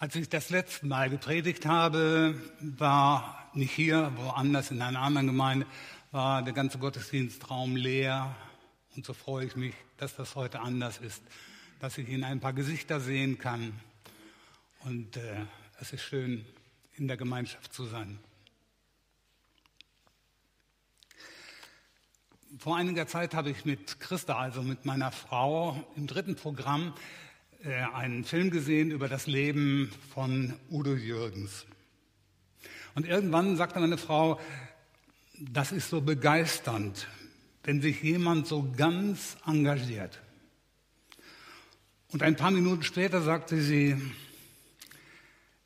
Als ich das letzte Mal gepredigt habe, war nicht hier, woanders in einer anderen Gemeinde, war der ganze Gottesdienstraum leer. Und so freue ich mich, dass das heute anders ist, dass ich in ein paar Gesichter sehen kann. Und äh, es ist schön, in der Gemeinschaft zu sein. Vor einiger Zeit habe ich mit Christa, also mit meiner Frau, im dritten Programm einen Film gesehen über das Leben von Udo Jürgens. Und irgendwann sagte meine Frau, das ist so begeisternd, wenn sich jemand so ganz engagiert. Und ein paar Minuten später sagte sie,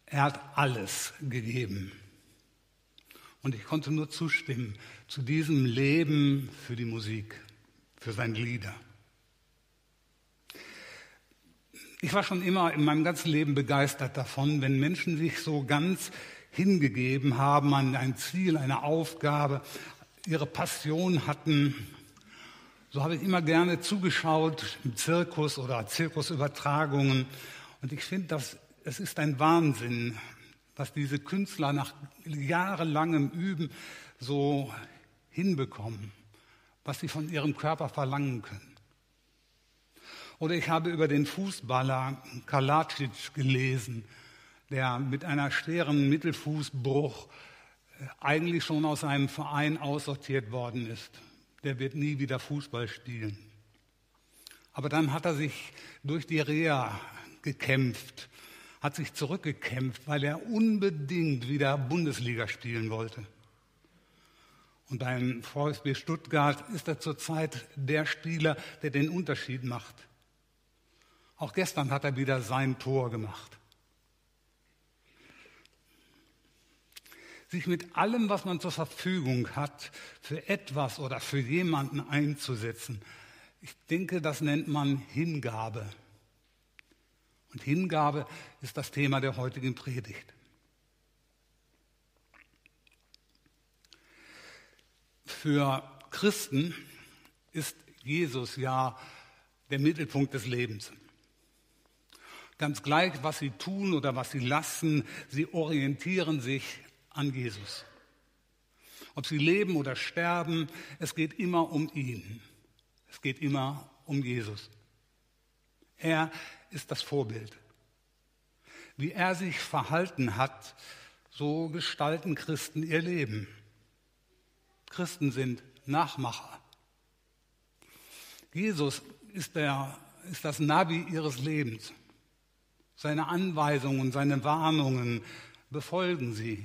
er hat alles gegeben. Und ich konnte nur zustimmen zu diesem Leben für die Musik, für seine Lieder. Ich war schon immer in meinem ganzen Leben begeistert davon, wenn Menschen sich so ganz hingegeben haben an ein Ziel, eine Aufgabe, ihre Passion hatten. So habe ich immer gerne zugeschaut im Zirkus oder Zirkusübertragungen. Und ich finde, dass es ist ein Wahnsinn, was diese Künstler nach jahrelangem Üben so hinbekommen, was sie von ihrem Körper verlangen können. Oder ich habe über den Fußballer Kalacic gelesen, der mit einer schweren Mittelfußbruch äh, eigentlich schon aus einem Verein aussortiert worden ist. Der wird nie wieder Fußball spielen. Aber dann hat er sich durch die Reha gekämpft, hat sich zurückgekämpft, weil er unbedingt wieder Bundesliga spielen wollte. Und beim VfB Stuttgart ist er zurzeit der Spieler, der den Unterschied macht. Auch gestern hat er wieder sein Tor gemacht. Sich mit allem, was man zur Verfügung hat, für etwas oder für jemanden einzusetzen, ich denke, das nennt man Hingabe. Und Hingabe ist das Thema der heutigen Predigt. Für Christen ist Jesus ja der Mittelpunkt des Lebens. Ganz gleich, was sie tun oder was sie lassen, sie orientieren sich an Jesus. Ob sie leben oder sterben, es geht immer um ihn. Es geht immer um Jesus. Er ist das Vorbild. Wie er sich verhalten hat, so gestalten Christen ihr Leben. Christen sind Nachmacher. Jesus ist, der, ist das Navi ihres Lebens. Seine Anweisungen, seine Warnungen befolgen sie.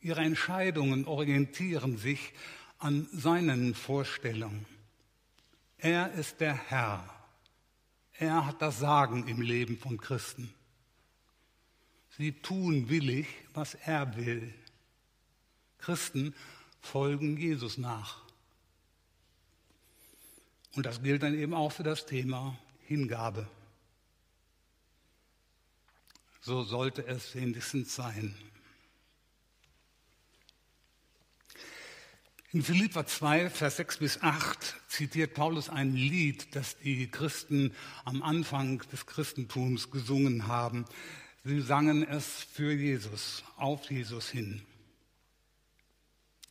Ihre Entscheidungen orientieren sich an seinen Vorstellungen. Er ist der Herr. Er hat das Sagen im Leben von Christen. Sie tun willig, was er will. Christen folgen Jesus nach. Und das gilt dann eben auch für das Thema Hingabe. So sollte es wenigstens sein. In Philippa 2, Vers 6 bis 8 zitiert Paulus ein Lied, das die Christen am Anfang des Christentums gesungen haben. Sie sangen es für Jesus, auf Jesus hin.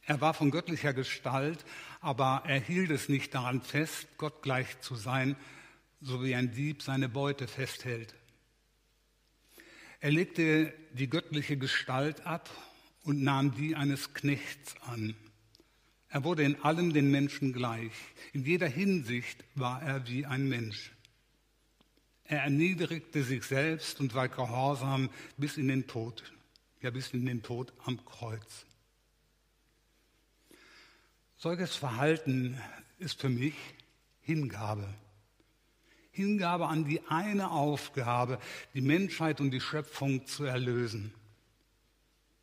Er war von göttlicher Gestalt, aber er hielt es nicht daran fest, Gott gleich zu sein, so wie ein Dieb seine Beute festhält. Er legte die göttliche Gestalt ab und nahm die eines Knechts an. Er wurde in allem den Menschen gleich. In jeder Hinsicht war er wie ein Mensch. Er erniedrigte sich selbst und war gehorsam bis in den Tod, ja bis in den Tod am Kreuz. Solches Verhalten ist für mich Hingabe. Hingabe an die eine Aufgabe, die Menschheit und die Schöpfung zu erlösen.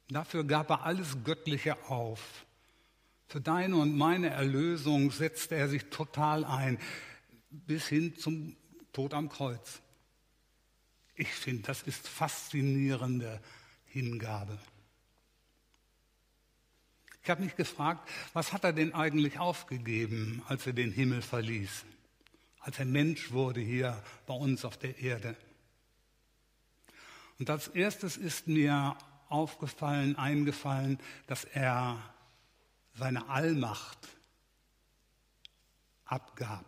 Dafür gab er alles Göttliche auf. Für deine und meine Erlösung setzte er sich total ein, bis hin zum Tod am Kreuz. Ich finde, das ist faszinierende Hingabe. Ich habe mich gefragt, was hat er denn eigentlich aufgegeben, als er den Himmel verließ? Als er Mensch wurde hier bei uns auf der Erde. Und als erstes ist mir aufgefallen, eingefallen, dass er seine Allmacht abgab.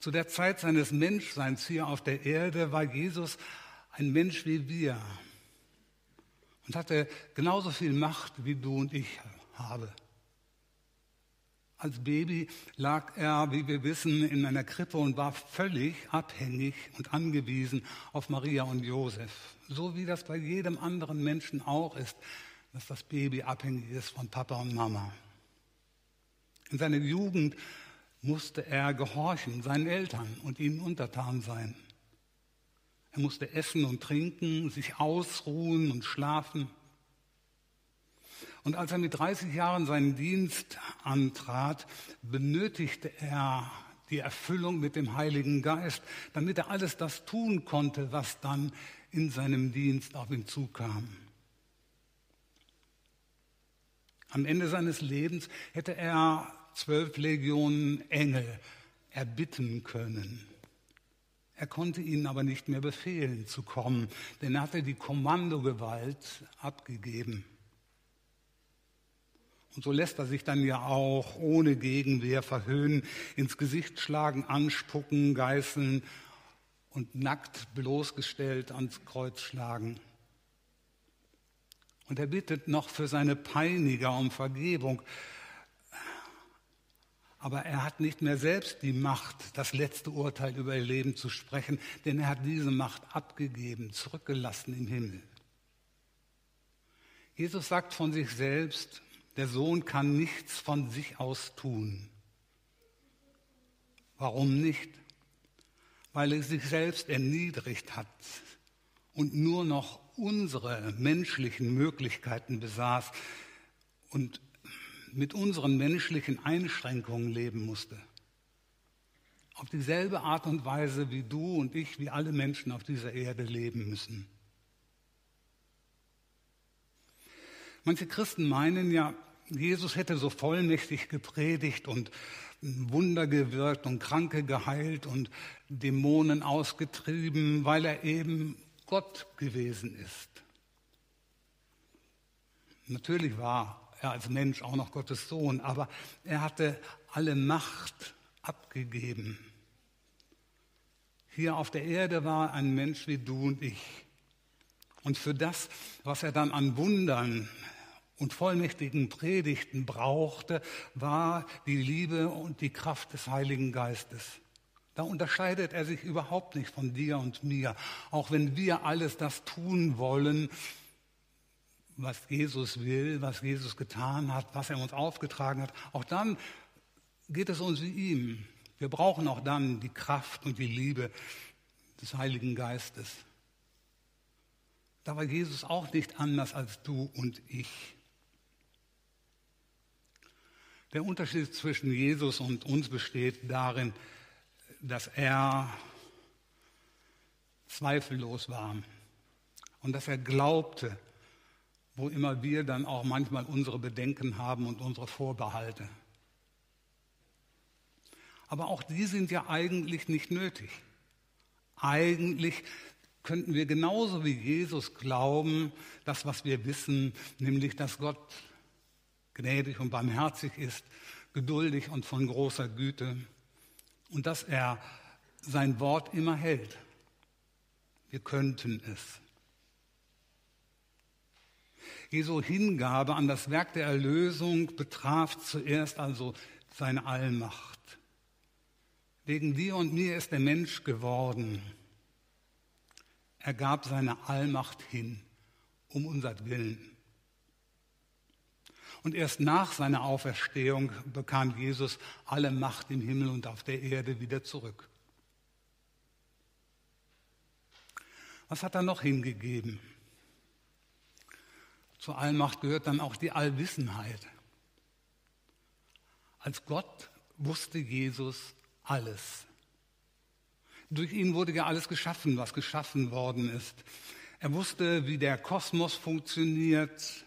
Zu der Zeit seines Menschseins hier auf der Erde war Jesus ein Mensch wie wir und hatte genauso viel Macht wie du und ich habe. Als Baby lag er, wie wir wissen, in einer Krippe und war völlig abhängig und angewiesen auf Maria und Josef. So wie das bei jedem anderen Menschen auch ist, dass das Baby abhängig ist von Papa und Mama. In seiner Jugend musste er gehorchen seinen Eltern und ihnen untertan sein. Er musste essen und trinken, sich ausruhen und schlafen. Und als er mit 30 Jahren seinen Dienst antrat, benötigte er die Erfüllung mit dem Heiligen Geist, damit er alles das tun konnte, was dann in seinem Dienst auf ihn zukam. Am Ende seines Lebens hätte er zwölf Legionen Engel erbitten können. Er konnte ihnen aber nicht mehr befehlen zu kommen, denn er hatte die Kommandogewalt abgegeben. Und so lässt er sich dann ja auch ohne Gegenwehr verhöhnen, ins Gesicht schlagen, anspucken, geißeln und nackt bloßgestellt ans Kreuz schlagen. Und er bittet noch für seine Peiniger um Vergebung. Aber er hat nicht mehr selbst die Macht, das letzte Urteil über ihr Leben zu sprechen, denn er hat diese Macht abgegeben, zurückgelassen im Himmel. Jesus sagt von sich selbst, der Sohn kann nichts von sich aus tun. Warum nicht? Weil er sich selbst erniedrigt hat und nur noch unsere menschlichen Möglichkeiten besaß und mit unseren menschlichen Einschränkungen leben musste. Auf dieselbe Art und Weise, wie du und ich, wie alle Menschen auf dieser Erde leben müssen. Manche Christen meinen ja, Jesus hätte so vollmächtig gepredigt und Wunder gewirkt und Kranke geheilt und Dämonen ausgetrieben, weil er eben Gott gewesen ist. Natürlich war er als Mensch auch noch Gottes Sohn, aber er hatte alle Macht abgegeben. Hier auf der Erde war ein Mensch wie du und ich. Und für das, was er dann an Wundern und vollmächtigen Predigten brauchte, war die Liebe und die Kraft des Heiligen Geistes. Da unterscheidet er sich überhaupt nicht von dir und mir, auch wenn wir alles das tun wollen, was Jesus will, was Jesus getan hat, was er uns aufgetragen hat, auch dann geht es uns wie ihm. Wir brauchen auch dann die Kraft und die Liebe des Heiligen Geistes. Da war Jesus auch nicht anders als du und ich. Der Unterschied zwischen Jesus und uns besteht darin, dass er zweifellos war und dass er glaubte, wo immer wir dann auch manchmal unsere Bedenken haben und unsere Vorbehalte. Aber auch die sind ja eigentlich nicht nötig. Eigentlich könnten wir genauso wie Jesus glauben, das, was wir wissen, nämlich, dass Gott gnädig und barmherzig ist, geduldig und von großer Güte und dass er sein Wort immer hält. Wir könnten es. Jesu Hingabe an das Werk der Erlösung betraf zuerst also seine Allmacht. Wegen dir und mir ist der Mensch geworden. Er gab seine Allmacht hin, um unser Willen. Und erst nach seiner Auferstehung bekam Jesus alle Macht im Himmel und auf der Erde wieder zurück. Was hat er noch hingegeben? Zur Allmacht gehört dann auch die Allwissenheit. Als Gott wusste Jesus alles. Durch ihn wurde ja alles geschaffen, was geschaffen worden ist. Er wusste, wie der Kosmos funktioniert.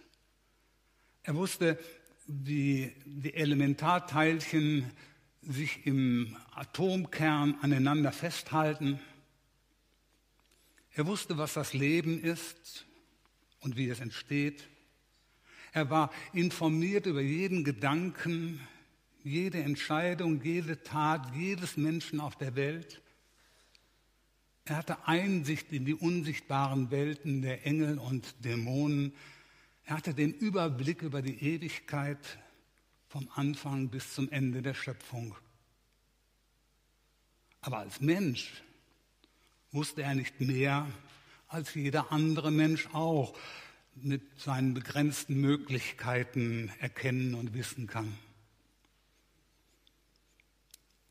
Er wusste, wie die Elementarteilchen sich im Atomkern aneinander festhalten. Er wusste, was das Leben ist und wie es entsteht. Er war informiert über jeden Gedanken, jede Entscheidung, jede Tat jedes Menschen auf der Welt. Er hatte Einsicht in die unsichtbaren Welten der Engel und Dämonen. Er hatte den Überblick über die Ewigkeit vom Anfang bis zum Ende der Schöpfung. Aber als Mensch wusste er nicht mehr als jeder andere Mensch auch mit seinen begrenzten Möglichkeiten erkennen und wissen kann.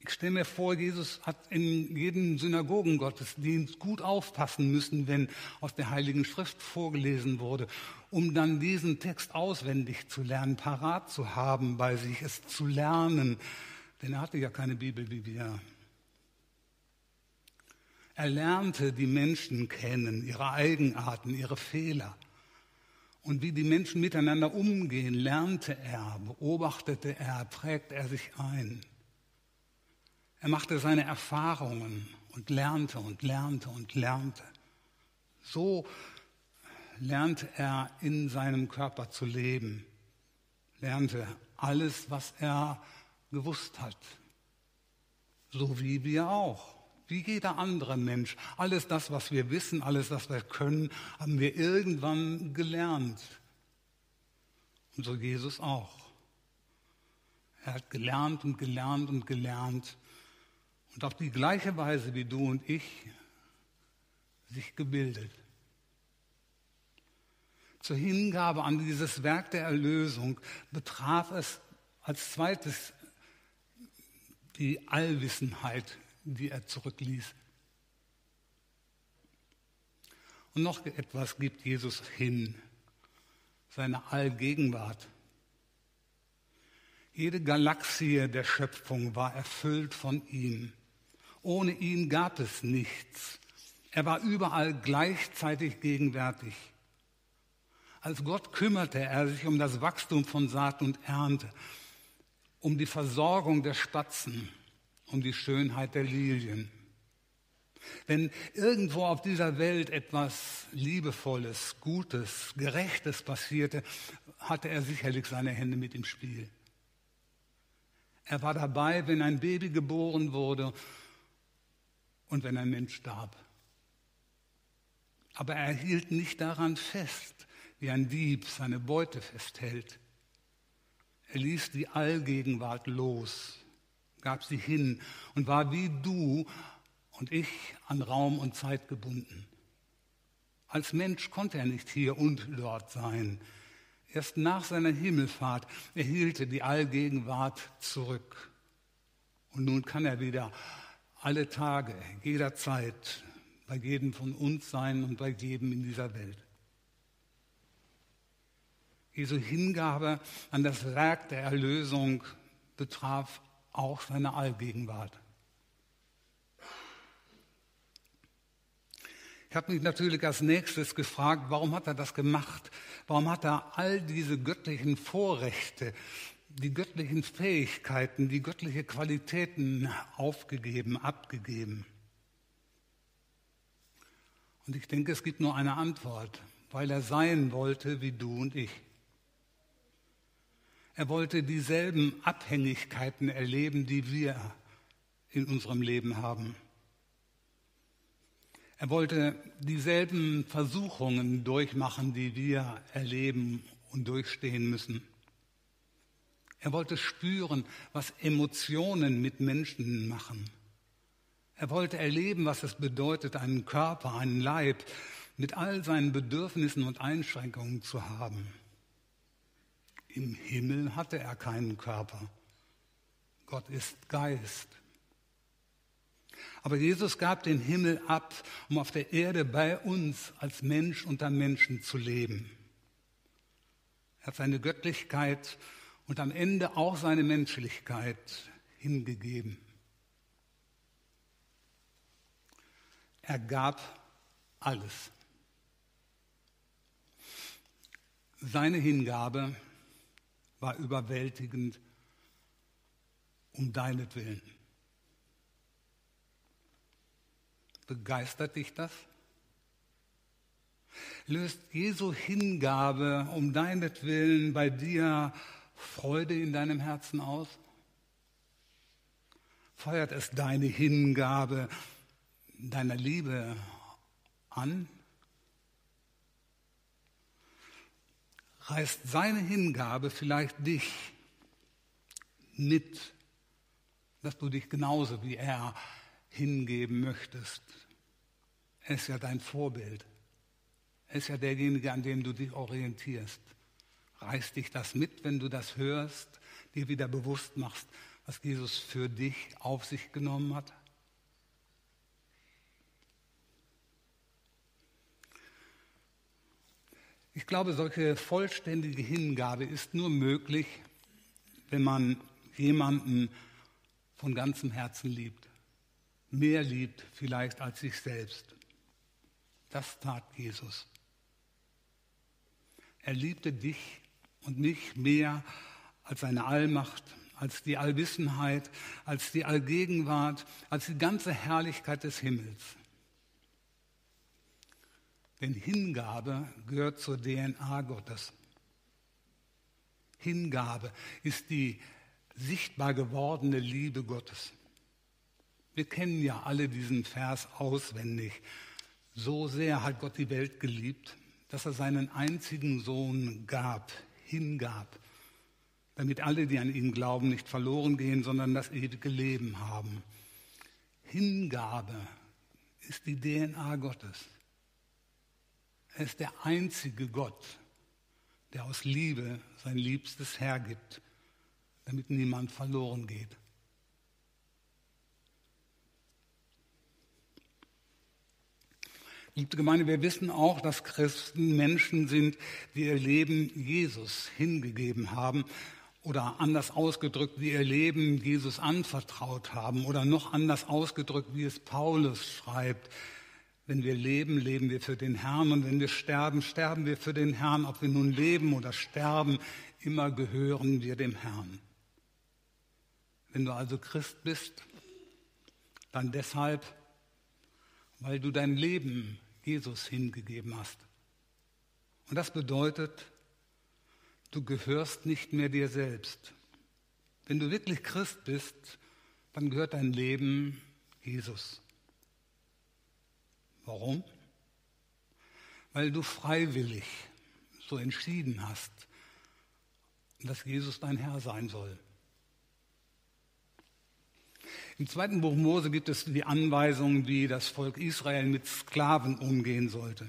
Ich stelle mir vor, Jesus hat in jedem Synagogengottesdienst gut aufpassen müssen, wenn aus der Heiligen Schrift vorgelesen wurde, um dann diesen Text auswendig zu lernen, parat zu haben bei sich, es zu lernen. Denn er hatte ja keine Bibel wie wir. Er lernte die Menschen kennen, ihre Eigenarten, ihre Fehler. Und wie die Menschen miteinander umgehen, lernte er, beobachtete er, prägte er sich ein. Er machte seine Erfahrungen und lernte und lernte und lernte. So lernte er in seinem Körper zu leben, lernte alles, was er gewusst hat, so wie wir auch wie jeder andere Mensch. Alles das, was wir wissen, alles, was wir können, haben wir irgendwann gelernt. Und so Jesus auch. Er hat gelernt und gelernt und gelernt und auf die gleiche Weise wie du und ich sich gebildet. Zur Hingabe an dieses Werk der Erlösung betraf es als zweites die Allwissenheit die er zurückließ. Und noch etwas gibt Jesus hin, seine Allgegenwart. Jede Galaxie der Schöpfung war erfüllt von ihm. Ohne ihn gab es nichts. Er war überall gleichzeitig gegenwärtig. Als Gott kümmerte er sich um das Wachstum von Saat und Ernte, um die Versorgung der Spatzen, um die Schönheit der Lilien. Wenn irgendwo auf dieser Welt etwas Liebevolles, Gutes, Gerechtes passierte, hatte er sicherlich seine Hände mit im Spiel. Er war dabei, wenn ein Baby geboren wurde und wenn ein Mensch starb. Aber er hielt nicht daran fest, wie ein Dieb seine Beute festhält. Er ließ die Allgegenwart los gab sie hin und war wie du und ich an Raum und Zeit gebunden. Als Mensch konnte er nicht hier und dort sein. Erst nach seiner Himmelfahrt erhielt er die Allgegenwart zurück. Und nun kann er wieder alle Tage, jederzeit bei jedem von uns sein und bei jedem in dieser Welt. Jesu Hingabe an das Werk der Erlösung betraf auch seine Allgegenwart. Ich habe mich natürlich als nächstes gefragt, warum hat er das gemacht? Warum hat er all diese göttlichen Vorrechte, die göttlichen Fähigkeiten, die göttliche Qualitäten aufgegeben, abgegeben? Und ich denke, es gibt nur eine Antwort, weil er sein wollte wie du und ich. Er wollte dieselben Abhängigkeiten erleben, die wir in unserem Leben haben. Er wollte dieselben Versuchungen durchmachen, die wir erleben und durchstehen müssen. Er wollte spüren, was Emotionen mit Menschen machen. Er wollte erleben, was es bedeutet, einen Körper, einen Leib mit all seinen Bedürfnissen und Einschränkungen zu haben. Im Himmel hatte er keinen Körper. Gott ist Geist. Aber Jesus gab den Himmel ab, um auf der Erde bei uns als Mensch unter Menschen zu leben. Er hat seine Göttlichkeit und am Ende auch seine Menschlichkeit hingegeben. Er gab alles. Seine Hingabe war überwältigend um deinetwillen. Willen. Begeistert dich das? Löst Jesu Hingabe um deinetwillen bei dir Freude in deinem Herzen aus? Feuert es deine Hingabe deiner Liebe an? Reißt seine Hingabe vielleicht dich mit, dass du dich genauso wie er hingeben möchtest? Er ist ja dein Vorbild. Er ist ja derjenige, an dem du dich orientierst. Reißt dich das mit, wenn du das hörst, dir wieder bewusst machst, was Jesus für dich auf sich genommen hat? Ich glaube, solche vollständige Hingabe ist nur möglich, wenn man jemanden von ganzem Herzen liebt. Mehr liebt vielleicht als sich selbst. Das tat Jesus. Er liebte dich und mich mehr als seine Allmacht, als die Allwissenheit, als die Allgegenwart, als die ganze Herrlichkeit des Himmels. Denn Hingabe gehört zur DNA Gottes. Hingabe ist die sichtbar gewordene Liebe Gottes. Wir kennen ja alle diesen Vers auswendig. So sehr hat Gott die Welt geliebt, dass er seinen einzigen Sohn gab, hingab, damit alle, die an ihn glauben, nicht verloren gehen, sondern das ewige Leben haben. Hingabe ist die DNA Gottes. Er ist der einzige Gott, der aus Liebe sein Liebstes hergibt, damit niemand verloren geht. Liebe Gemeinde, wir wissen auch, dass Christen Menschen sind, die ihr Leben Jesus hingegeben haben oder anders ausgedrückt, die ihr Leben Jesus anvertraut haben oder noch anders ausgedrückt, wie es Paulus schreibt. Wenn wir leben, leben wir für den Herrn und wenn wir sterben, sterben wir für den Herrn. Ob wir nun leben oder sterben, immer gehören wir dem Herrn. Wenn du also Christ bist, dann deshalb, weil du dein Leben Jesus hingegeben hast. Und das bedeutet, du gehörst nicht mehr dir selbst. Wenn du wirklich Christ bist, dann gehört dein Leben Jesus. Warum? Weil du freiwillig so entschieden hast, dass Jesus dein Herr sein soll. Im zweiten Buch Mose gibt es die Anweisung, wie das Volk Israel mit Sklaven umgehen sollte.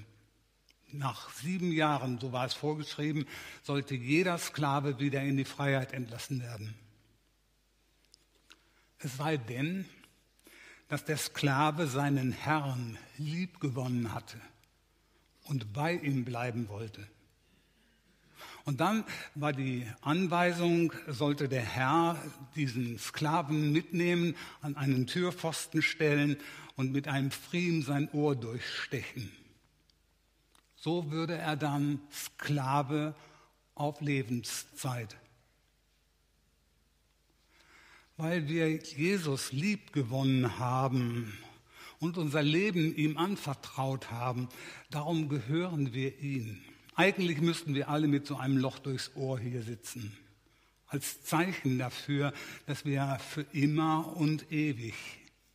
Nach sieben Jahren, so war es vorgeschrieben, sollte jeder Sklave wieder in die Freiheit entlassen werden. Es sei denn, dass der Sklave seinen Herrn liebgewonnen hatte und bei ihm bleiben wollte. Und dann war die Anweisung, sollte der Herr diesen Sklaven mitnehmen, an einen Türpfosten stellen und mit einem Pfriem sein Ohr durchstechen. So würde er dann Sklave auf Lebenszeit weil wir Jesus lieb gewonnen haben und unser Leben ihm anvertraut haben. Darum gehören wir ihm. Eigentlich müssten wir alle mit so einem Loch durchs Ohr hier sitzen, als Zeichen dafür, dass wir für immer und ewig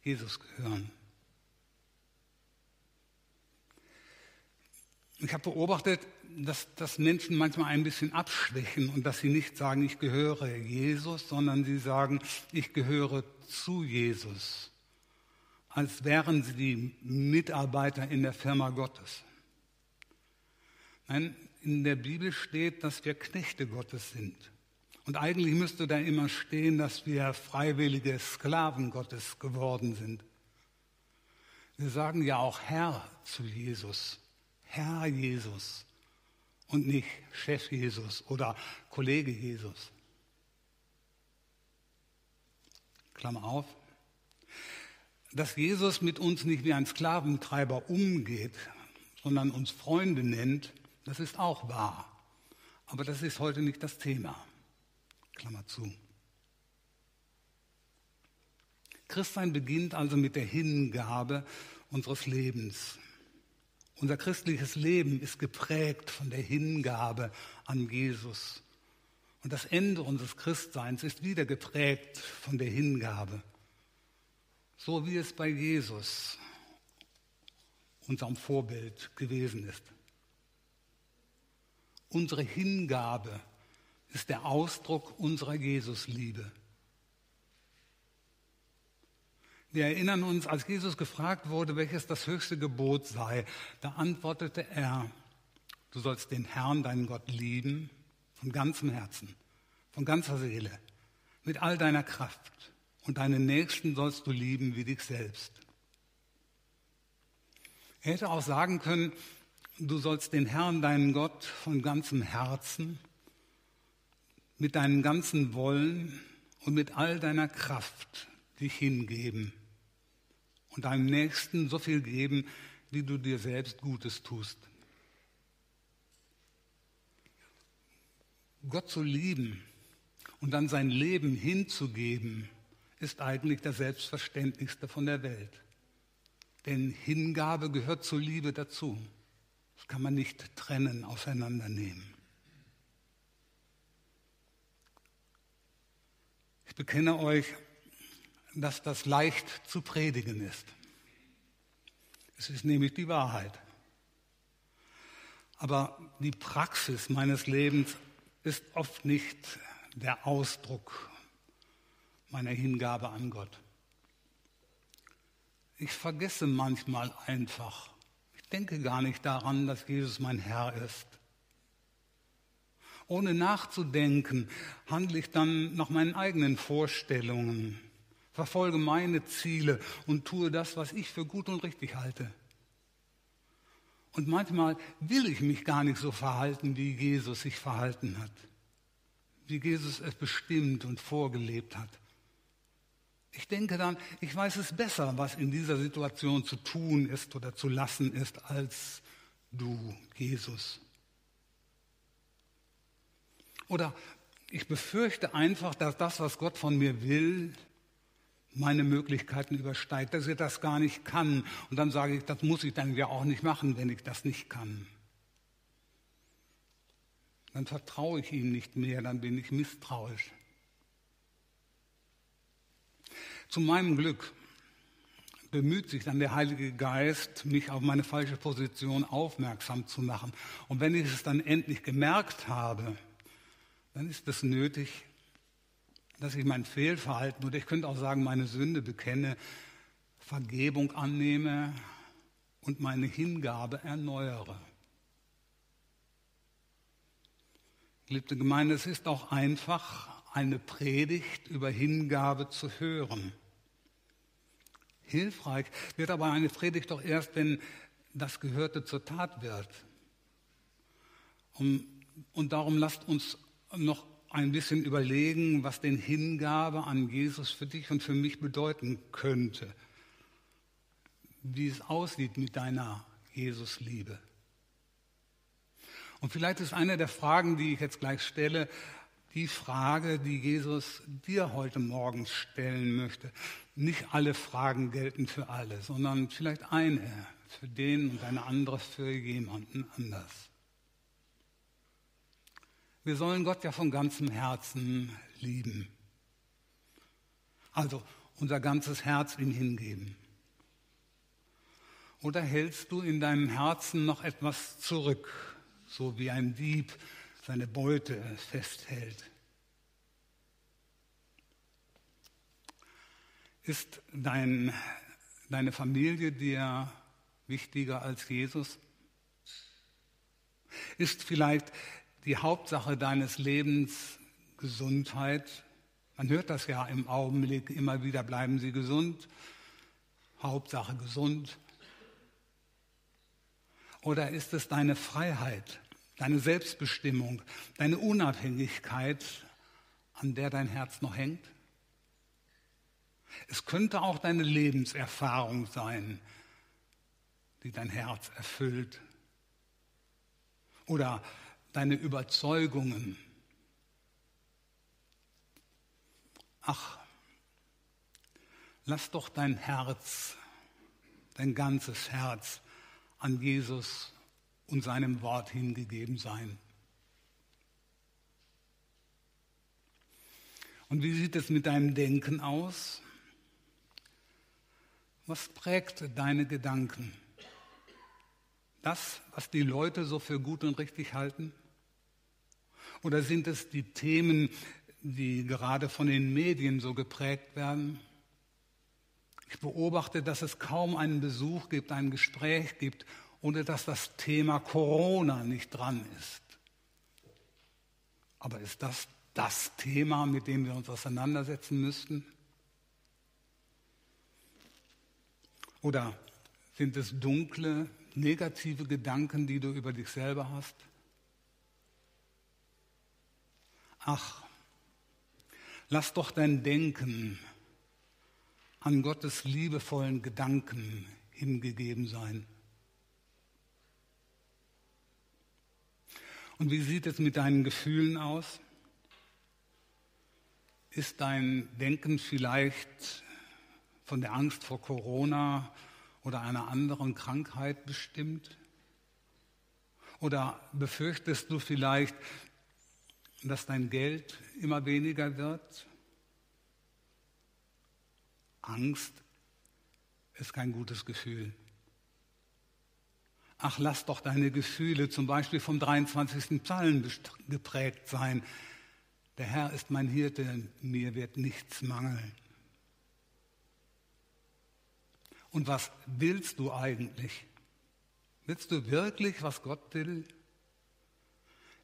Jesus gehören. Ich habe beobachtet, dass, dass Menschen manchmal ein bisschen abschwächen und dass sie nicht sagen, ich gehöre Jesus, sondern sie sagen, ich gehöre zu Jesus, als wären sie die Mitarbeiter in der Firma Gottes. Nein, in der Bibel steht, dass wir Knechte Gottes sind. Und eigentlich müsste da immer stehen, dass wir freiwillige Sklaven Gottes geworden sind. Wir sagen ja auch Herr zu Jesus, Herr Jesus und nicht Chef Jesus oder Kollege Jesus. Klammer auf. Dass Jesus mit uns nicht wie ein Sklaventreiber umgeht, sondern uns Freunde nennt, das ist auch wahr. Aber das ist heute nicht das Thema. Klammer zu. Christsein beginnt also mit der Hingabe unseres Lebens Unser christliches Leben ist geprägt von der Hingabe an Jesus. Und das Ende unseres Christseins ist wieder geprägt von der Hingabe. So wie es bei Jesus, unserem Vorbild, gewesen ist. Unsere Hingabe ist der Ausdruck unserer Jesusliebe. Wir erinnern uns, als Jesus gefragt wurde, welches das höchste Gebot sei, da antwortete er, du sollst den Herrn, deinen Gott, lieben, von ganzem Herzen, von ganzer Seele, mit all deiner Kraft und deinen Nächsten sollst du lieben wie dich selbst. Er hätte auch sagen können, du sollst den Herrn, deinen Gott, von ganzem Herzen, mit deinem ganzen Wollen und mit all deiner Kraft dich hingeben und deinem Nächsten so viel geben, wie du dir selbst Gutes tust. Gott zu lieben und dann sein Leben hinzugeben, ist eigentlich das Selbstverständlichste von der Welt. Denn Hingabe gehört zur Liebe dazu. Das kann man nicht trennen, auseinandernehmen. Ich bekenne euch, dass das leicht zu predigen ist. Es ist nämlich die Wahrheit. Aber die Praxis meines Lebens ist oft nicht der Ausdruck meiner Hingabe an Gott. Ich vergesse manchmal einfach. Denke gar nicht daran, dass Jesus mein Herr ist. Ohne nachzudenken handle ich dann nach meinen eigenen Vorstellungen, verfolge meine Ziele und tue das, was ich für gut und richtig halte. Und manchmal will ich mich gar nicht so verhalten, wie Jesus sich verhalten hat, wie Jesus es bestimmt und vorgelebt hat. Ich denke dann, ich weiß es besser, was in dieser Situation zu tun ist oder zu lassen ist, als du, Jesus. Oder ich befürchte einfach, dass das, was Gott von mir will, meine Möglichkeiten übersteigt, dass er das gar nicht kann. Und dann sage ich, das muss ich dann ja auch nicht machen, wenn ich das nicht kann. Dann vertraue ich ihm nicht mehr, dann bin ich misstrauisch. Zu meinem Glück bemüht sich dann der Heilige Geist, mich auf meine falsche Position aufmerksam zu machen. Und wenn ich es dann endlich gemerkt habe, dann ist es nötig, dass ich mein Fehlverhalten oder ich könnte auch sagen, meine Sünde bekenne, Vergebung annehme und meine Hingabe erneuere. Geliebte Gemeinde, es ist auch einfach, eine Predigt über Hingabe zu hören hilfreich, wird aber eine Predigt doch erst, wenn das Gehörte zur Tat wird. Und, darum lasst uns noch ein bisschen überlegen, was denn Hingabe an Jesus für dich und für mich bedeuten könnte. Wie es aussieht mit deiner Jesusliebe. Und vielleicht ist eine der Fragen, die ich jetzt gleich stelle, die Frage, die Jesus dir heute Morgen stellen möchte. Nicht alle Fragen gelten für alle, sondern vielleicht eine für den und eine andere für jemanden anders. Wir sollen Gott ja von ganzem Herzen lieben. Also unser ganzes Herz ihm hingeben. Oder hältst du in deinem Herzen noch etwas zurück, so wie ein Dieb seine Beute festhält. Ist dein, deine Familie dir wichtiger als Jesus? Ist vielleicht die Hauptsache deines Lebens Gesundheit? Man hört das ja im Augenblick immer wieder, bleiben Sie gesund. Hauptsache gesund. Oder ist es deine Freiheit? deine Selbstbestimmung, deine Unabhängigkeit, an der dein Herz noch hängt? Es könnte auch deine Lebenserfahrung sein, die dein Herz erfüllt. Oder deine Überzeugungen. Ach, lass doch dein Herz, dein ganzes Herz an Jesus und seinem Wort hingegeben sein. Und wie sieht es mit deinem Denken aus? Was prägt deine Gedanken? Das, was die Leute so für gut und richtig halten? Oder sind es die Themen, die gerade von den Medien so geprägt werden? Ich beobachte, dass es kaum einen Besuch gibt, ein Gespräch gibt, ohne dass das Thema Corona nicht dran ist. Aber ist das das Thema, mit dem wir uns auseinandersetzen müssten? Oder sind es dunkle, negative Gedanken, die du über dich selber hast? Ach, lass doch dein Denken an Gottes liebevollen Gedanken hingegeben sein. Und wie sieht es mit deinen Gefühlen aus? Ist dein Denken vielleicht von der Angst vor Corona oder einer anderen Krankheit bestimmt? Oder befürchtest du vielleicht, dass dein Geld immer weniger wird? Angst ist kein gutes Gefühl. Ach, lass doch deine Gefühle zum Beispiel vom 23. Psalm geprägt sein. Der Herr ist mein Hirte, mir wird nichts mangeln. Und was willst du eigentlich? Willst du wirklich, was Gott will?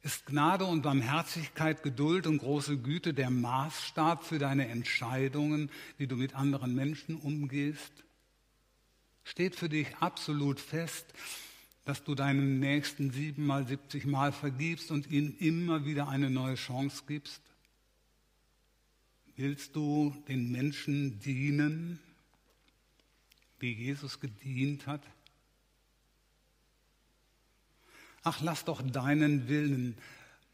Ist Gnade und Barmherzigkeit, Geduld und große Güte der Maßstab für deine Entscheidungen, wie du mit anderen Menschen umgehst? Steht für dich absolut fest, dass du deinem Nächsten siebenmal, siebzigmal vergibst und ihm immer wieder eine neue Chance gibst? Willst du den Menschen dienen, wie Jesus gedient hat? Ach, lass doch deinen Willen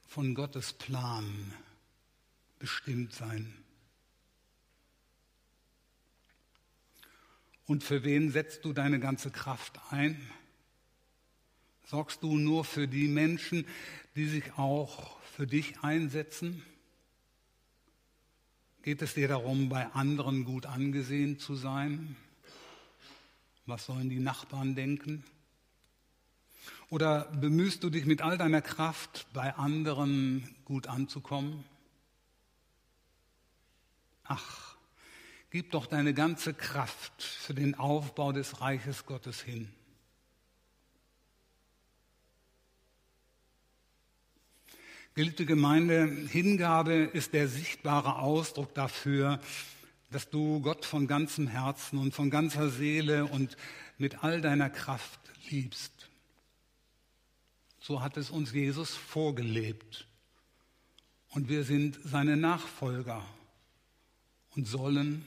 von Gottes Plan bestimmt sein. Und für wen setzt du deine ganze Kraft ein? Sorgst du nur für die Menschen, die sich auch für dich einsetzen? Geht es dir darum, bei anderen gut angesehen zu sein? Was sollen die Nachbarn denken? Oder bemühst du dich mit all deiner Kraft, bei anderen gut anzukommen? Ach, gib doch deine ganze Kraft für den Aufbau des Reiches Gottes hin. Geliebte Gemeinde, Hingabe ist der sichtbare Ausdruck dafür, dass du Gott von ganzem Herzen und von ganzer Seele und mit all deiner Kraft liebst. So hat es uns Jesus vorgelebt. Und wir sind seine Nachfolger und sollen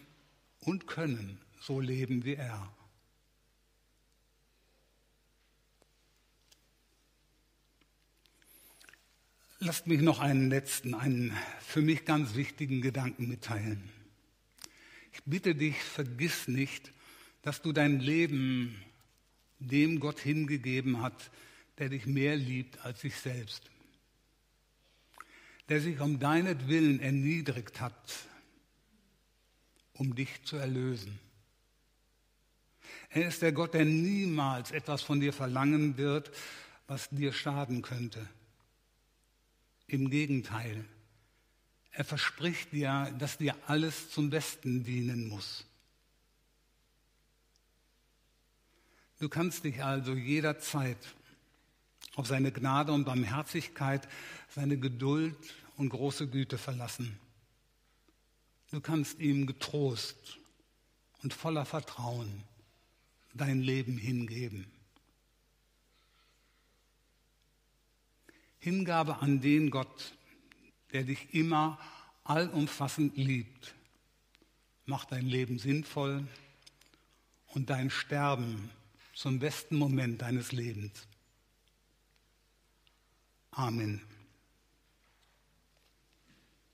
und können so leben wie er. Lasst mich noch einen letzten, einen für mich ganz wichtigen Gedanken mitteilen. Ich bitte dich, vergiss nicht, dass du dein Leben dem Gott hingegeben hast, der dich mehr liebt als sich selbst, der sich um deinetwillen erniedrigt hat, um dich zu erlösen. Er ist der Gott, der niemals etwas von dir verlangen wird, was dir schaden könnte. Im Gegenteil, er verspricht dir, dass dir alles zum Besten dienen muss. Du kannst dich also jederzeit auf seine Gnade und Barmherzigkeit, seine Geduld und große Güte verlassen. Du kannst ihm getrost und voller Vertrauen dein Leben hingeben. Hingabe an den Gott, der dich immer allumfassend liebt, macht dein Leben sinnvoll und dein Sterben zum besten Moment deines Lebens. Amen.